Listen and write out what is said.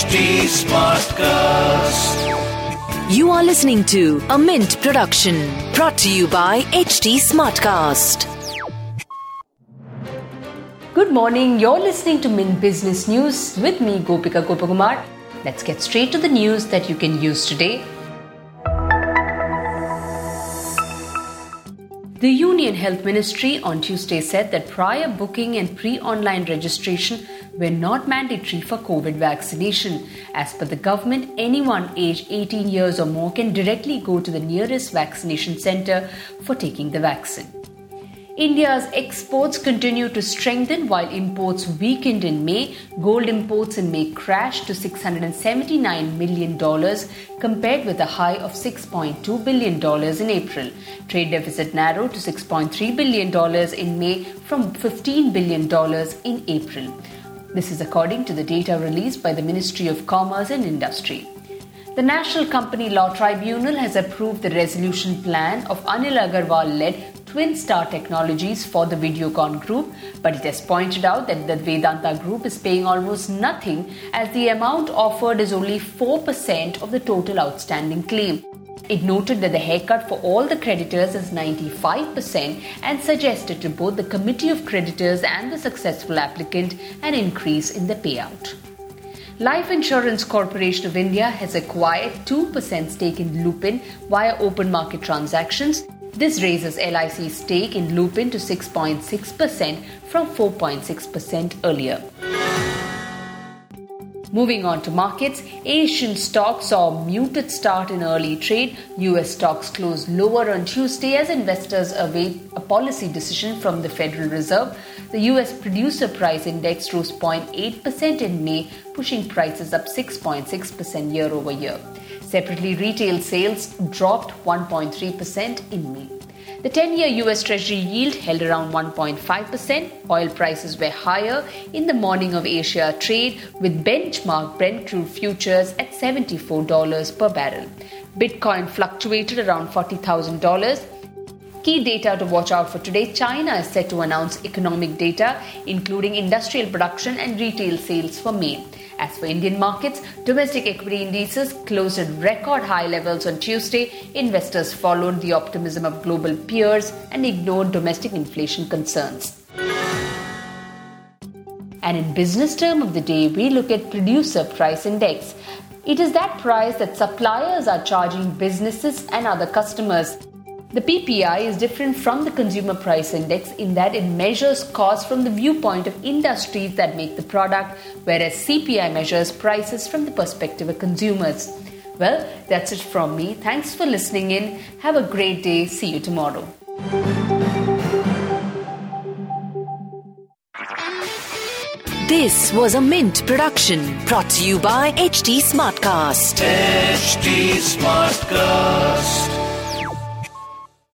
HT Smartcast. You are listening to a Mint production brought to you by HT Smartcast. Good morning. You're listening to Mint Business News with me, Gopika Gopakumar. Let's get straight to the news that you can use today. The Union Health Ministry on Tuesday said that prior booking and pre online registration were not mandatory for COVID vaccination. As per the government, anyone aged 18 years or more can directly go to the nearest vaccination center for taking the vaccine. India's exports continue to strengthen while imports weakened in May. Gold imports in May crashed to $679 million compared with a high of $6.2 billion in April. Trade deficit narrowed to $6.3 billion in May from $15 billion in April. This is according to the data released by the Ministry of Commerce and Industry. The National Company Law Tribunal has approved the resolution plan of Anil Agarwal led Twin Star Technologies for the Videocon group, but it has pointed out that the Vedanta group is paying almost nothing as the amount offered is only 4% of the total outstanding claim. It noted that the haircut for all the creditors is 95% and suggested to both the committee of creditors and the successful applicant an increase in the payout. Life Insurance Corporation of India has acquired 2% stake in Lupin via open market transactions this raises LIC's stake in Lupin to 6.6% from 4.6% earlier. Moving on to markets, Asian stocks saw a muted start in early trade. US stocks closed lower on Tuesday as investors await a policy decision from the Federal Reserve. The US producer price index rose 0.8% in May, pushing prices up 6.6% year over year. Separately, retail sales dropped 1.3% in May. The 10 year US Treasury yield held around 1.5%. Oil prices were higher in the morning of Asia trade, with benchmark Brent crude futures at $74 per barrel. Bitcoin fluctuated around $40,000. Key data to watch out for today China is set to announce economic data, including industrial production and retail sales for May. As for Indian markets, domestic equity indices closed at record high levels on Tuesday. Investors followed the optimism of global peers and ignored domestic inflation concerns. And in business term of the day, we look at producer price index. It is that price that suppliers are charging businesses and other customers. The PPI is different from the Consumer Price Index in that it measures costs from the viewpoint of industries that make the product, whereas CPI measures prices from the perspective of consumers. Well, that's it from me. Thanks for listening in. Have a great day. See you tomorrow. This was a Mint production brought to you by HT Smartcast. HT Smartcast.